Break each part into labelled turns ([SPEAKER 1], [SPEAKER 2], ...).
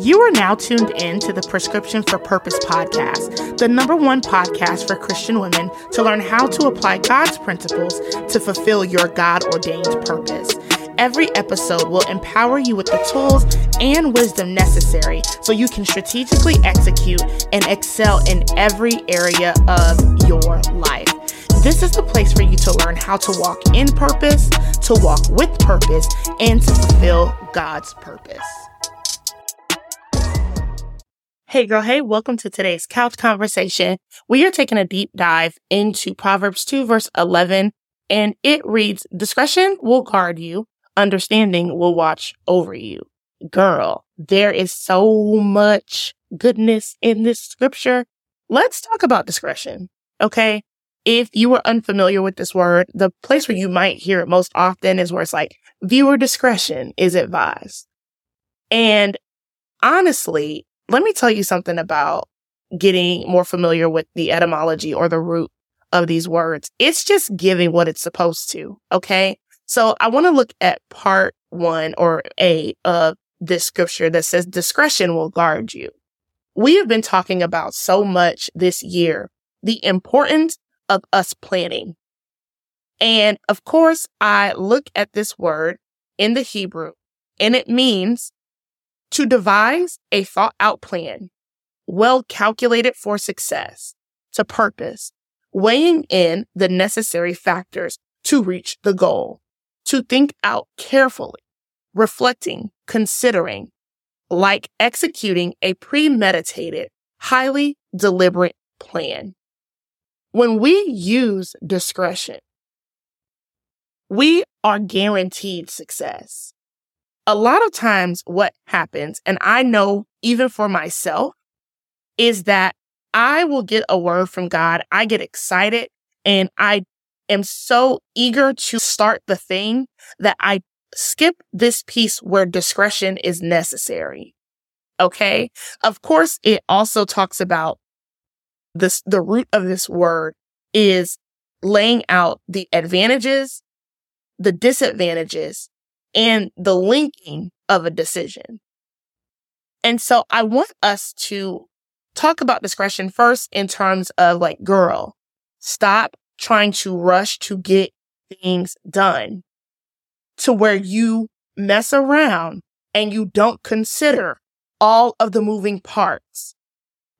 [SPEAKER 1] You are now tuned in to the Prescription for Purpose podcast, the number one podcast for Christian women to learn how to apply God's principles to fulfill your God ordained purpose. Every episode will empower you with the tools and wisdom necessary so you can strategically execute and excel in every area of your life. This is the place for you to learn how to walk in purpose, to walk with purpose, and to fulfill God's purpose. Hey, girl, hey, welcome to today's couch conversation. We are taking a deep dive into Proverbs 2, verse 11, and it reads Discretion will guard you, understanding will watch over you. Girl, there is so much goodness in this scripture. Let's talk about discretion. Okay. If you are unfamiliar with this word, the place where you might hear it most often is where it's like viewer discretion is advised. And honestly, let me tell you something about getting more familiar with the etymology or the root of these words. It's just giving what it's supposed to. Okay. So I want to look at part one or A of this scripture that says discretion will guard you. We have been talking about so much this year, the importance of us planning. And of course, I look at this word in the Hebrew and it means to devise a thought out plan, well calculated for success, to purpose, weighing in the necessary factors to reach the goal to think out carefully, reflecting, considering, like executing a premeditated, highly deliberate plan. When we use discretion, we are guaranteed success. A lot of times what happens, and I know even for myself, is that I will get a word from God. I get excited and I am so eager to start the thing that I skip this piece where discretion is necessary. Okay. Of course, it also talks about this, the root of this word is laying out the advantages, the disadvantages, and the linking of a decision. And so I want us to talk about discretion first in terms of like, girl, stop trying to rush to get things done to where you mess around and you don't consider all of the moving parts.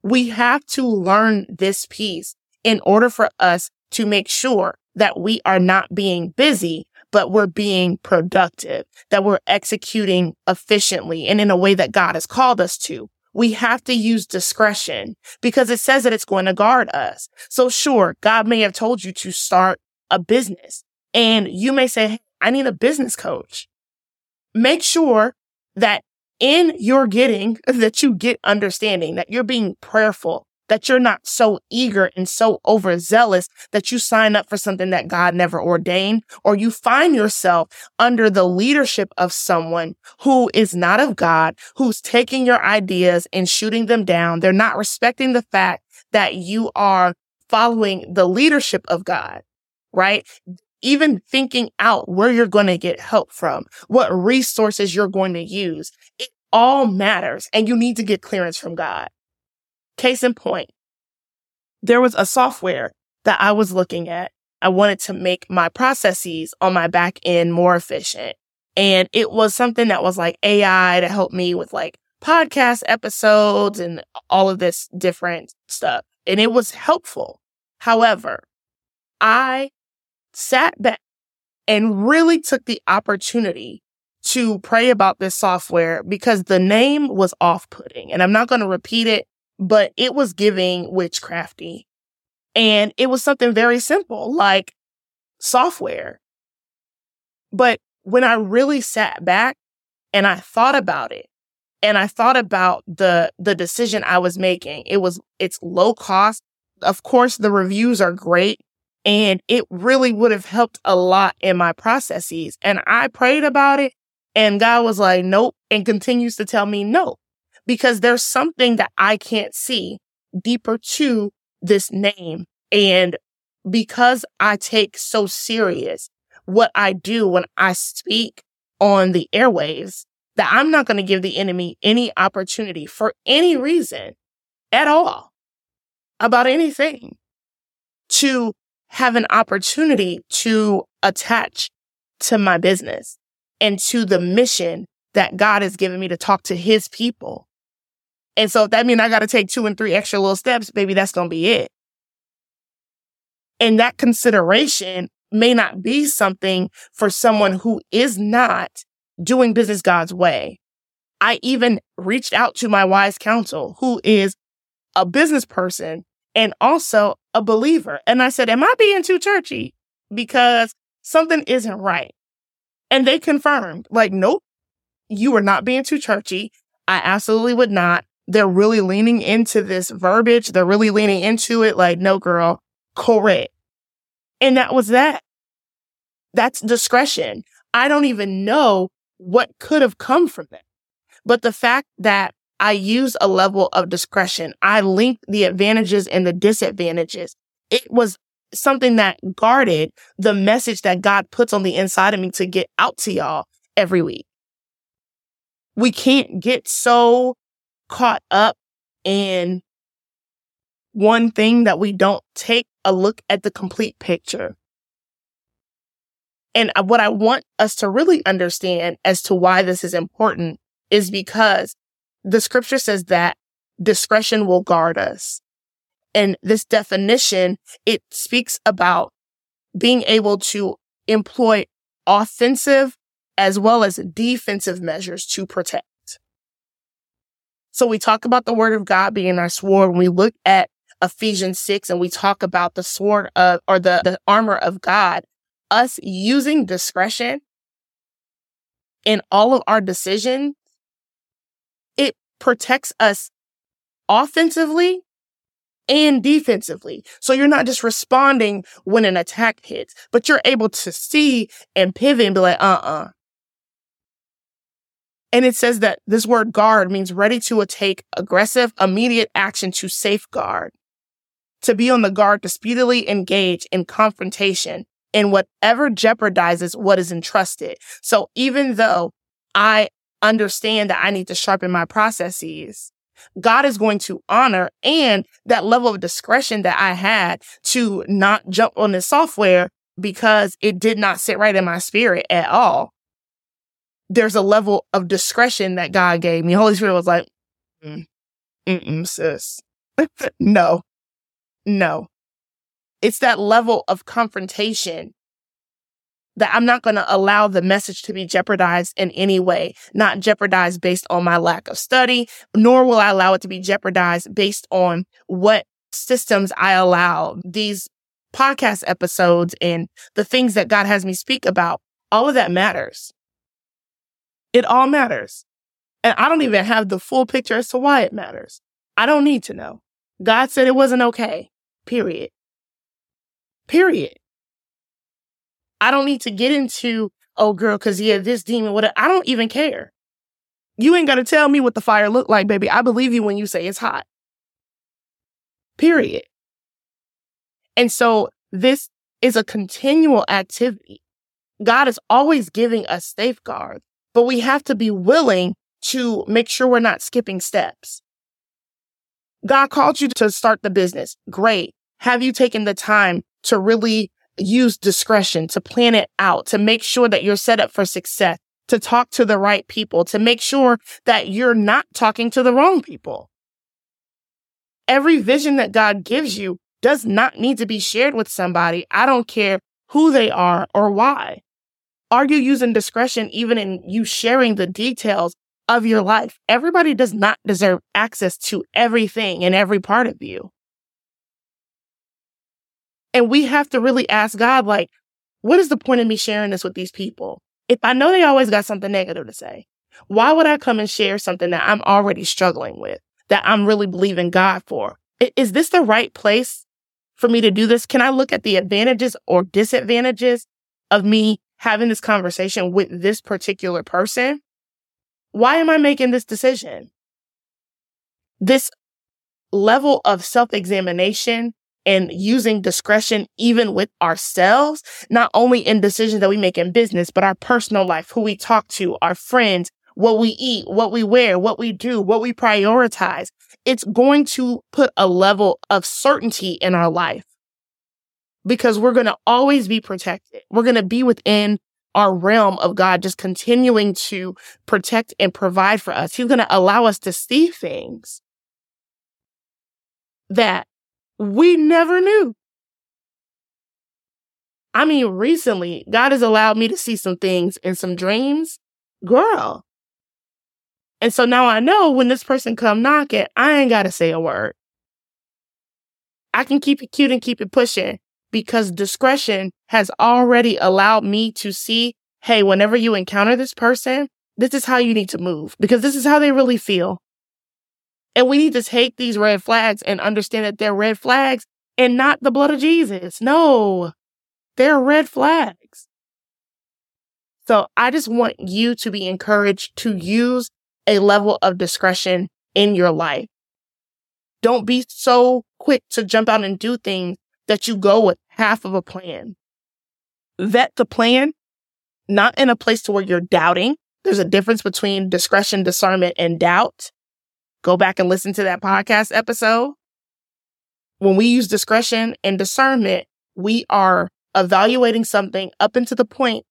[SPEAKER 1] We have to learn this piece in order for us to make sure that we are not being busy, but we're being productive, that we're executing efficiently and in a way that God has called us to we have to use discretion because it says that it's going to guard us. So sure, God may have told you to start a business and you may say, Hey, I need a business coach. Make sure that in your getting that you get understanding, that you're being prayerful, that you're not so eager and so overzealous that you sign up for something that God never ordained, or you find yourself under the leadership of someone who is not of God, who's taking your ideas and shooting them down. They're not respecting the fact that you are following the leadership of God, right? Even thinking out where you're going to get help from, what resources you're going to use. It all matters and you need to get clearance from God. Case in point, there was a software that I was looking at. I wanted to make my processes on my back end more efficient. And it was something that was like AI to help me with like podcast episodes and all of this different stuff. And it was helpful. However, I sat back and really took the opportunity to pray about this software because the name was off putting. And I'm not going to repeat it but it was giving witchcrafty. And it was something very simple, like software. But when I really sat back and I thought about it, and I thought about the the decision I was making, it was it's low cost. Of course, the reviews are great, and it really would have helped a lot in my processes. And I prayed about it, and God was like, "Nope," and continues to tell me, "No, because there's something that I can't see deeper to this name. And because I take so serious what I do when I speak on the airwaves that I'm not going to give the enemy any opportunity for any reason at all about anything to have an opportunity to attach to my business and to the mission that God has given me to talk to his people. And so if that means I got to take two and three extra little steps, baby, that's going to be it. And that consideration may not be something for someone who is not doing business God's way. I even reached out to my wise counsel, who is a business person and also a believer. And I said, Am I being too churchy? Because something isn't right. And they confirmed, like, nope, you are not being too churchy. I absolutely would not. They're really leaning into this verbiage. They're really leaning into it like, no, girl, correct. And that was that. That's discretion. I don't even know what could have come from that. But the fact that I use a level of discretion, I linked the advantages and the disadvantages. It was something that guarded the message that God puts on the inside of me to get out to y'all every week. We can't get so caught up in one thing that we don't take a look at the complete picture. And what I want us to really understand as to why this is important is because the scripture says that discretion will guard us. And this definition, it speaks about being able to employ offensive as well as defensive measures to protect. So we talk about the word of God being our sword. When we look at Ephesians 6 and we talk about the sword of, or the, the armor of God, us using discretion in all of our decisions, it protects us offensively and defensively. So you're not just responding when an attack hits, but you're able to see and pivot and be like, uh uh-uh. uh And it says that this word guard means ready to take aggressive, immediate action to safeguard, to be on the guard to speedily engage in confrontation in whatever jeopardizes what is entrusted. So even though I understand that I need to sharpen my processes, God is going to honor and that level of discretion that I had to not jump on the software because it did not sit right in my spirit at all. There's a level of discretion that God gave me. Holy Spirit was like, mm, sis. no, no. It's that level of confrontation that I'm not going to allow the message to be jeopardized in any way, not jeopardized based on my lack of study, nor will I allow it to be jeopardized based on what systems I allow these podcast episodes and the things that God has me speak about. All of that matters. It all matters. And I don't even have the full picture as to why it matters. I don't need to know. God said it wasn't okay. Period. Period. I don't need to get into, oh girl, cause yeah, this demon, what I don't even care. You ain't got to tell me what the fire looked like, baby. I believe you when you say it's hot. Period. And so this is a continual activity. God is always giving us safeguards, but we have to be willing to make sure we're not skipping steps. God called you to start the business. Great. Have you taken the time to really use discretion to plan it out, to make sure that you're set up for success, to talk to the right people, to make sure that you're not talking to the wrong people. Every vision that God gives you does not need to be shared with somebody. I don't care who they are or why. Are you using discretion even in you sharing the details of your life? Everybody does not deserve access to everything and every part of you. And we have to really ask God, like, what is the point of me sharing this with these people? If I know they always got something negative to say, why would I come and share something that I'm already struggling with, that I'm really believing God for? Is this the right place for me to do this? Can I look at the advantages or disadvantages of me having this conversation with this particular person? Why am I making this decision? This level of self examination and using discretion even with ourselves, not only in decisions that we make in business, but our personal life, who we talk to, our friends, what we eat, what we wear, what we do, what we prioritize. It's going to put a level of certainty in our life because we're going to always be protected. We're going to be within our realm of God, just continuing to protect and provide for us. He's going to allow us to see things that we never knew. I mean, recently, God has allowed me to see some things in some dreams. Girl. And so now I know when this person come knocking, I ain't got to say a word. I can keep it cute and keep it pushing because discretion has already allowed me to see, hey, whenever you encounter this person, this is how you need to move because this is how they really feel. And we need to take these red flags and understand that they're red flags and not the blood of Jesus. No, they're red flags. So I just want you to be encouraged to use a level of discretion in your life. Don't be so quick to jump out and do things that you go with half of a plan. Vet the plan, not in a place to where you're doubting. There's a difference between discretion, discernment, and doubt. Go back and listen to that podcast episode. When we use discretion and discernment, we are evaluating something up into the point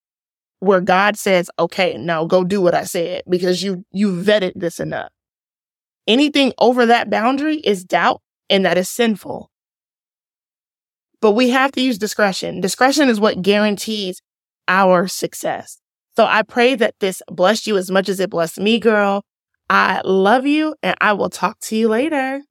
[SPEAKER 1] where God says, okay, now go do what I said because you, you vetted this enough. Anything over that boundary is doubt and that is sinful. But we have to use discretion. Discretion is what guarantees our success. So I pray that this blessed you as much as it blessed me, girl. I love you and I will talk to you later.